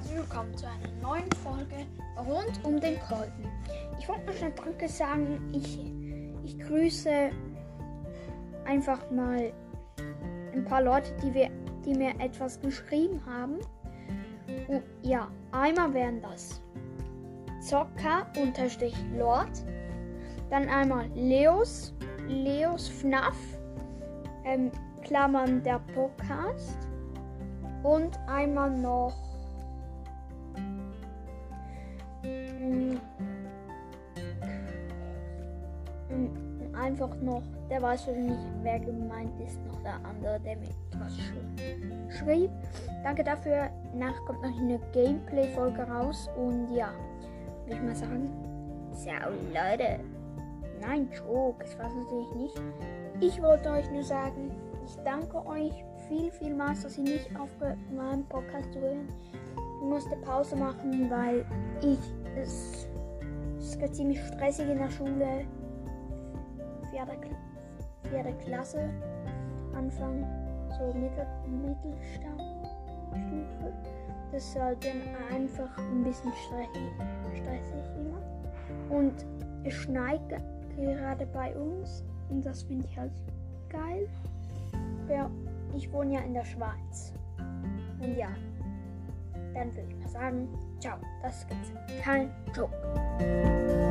herzlich willkommen zu einer neuen Folge rund um den Kolben. Ich wollte noch schnell Danke sagen. Ich, ich grüße einfach mal ein paar Leute, die, wir, die mir etwas geschrieben haben. Und ja, einmal wären das Zocker-Lord, dann einmal Leos, Leos FNAF, ähm, Klammern der Podcast und einmal noch einfach noch, der weiß schon nicht, wer gemeint ist, noch der andere, der mir etwas sch schrieb. Danke dafür. Nach kommt noch eine Gameplay-Folge raus und ja, würde ich mal sagen, ciao Leute. Nein, Joke, das war natürlich nicht. Ich wollte euch nur sagen, ich danke euch viel, vielmals, dass ihr nicht aufgehört meinen Podcast zu hören. Ich musste Pause machen, weil ich es, ist ziemlich stressig in der Schule. Vierte, vierte Klasse, Anfang, so Mittel, Mittelstufe. Das dann einfach ein bisschen stressig immer. Und es schneit gerade bei uns und das finde ich halt geil. Ja, ich wohne ja in der Schweiz. Und ja, dann würde ich mal sagen, ciao, das ist kein Joke.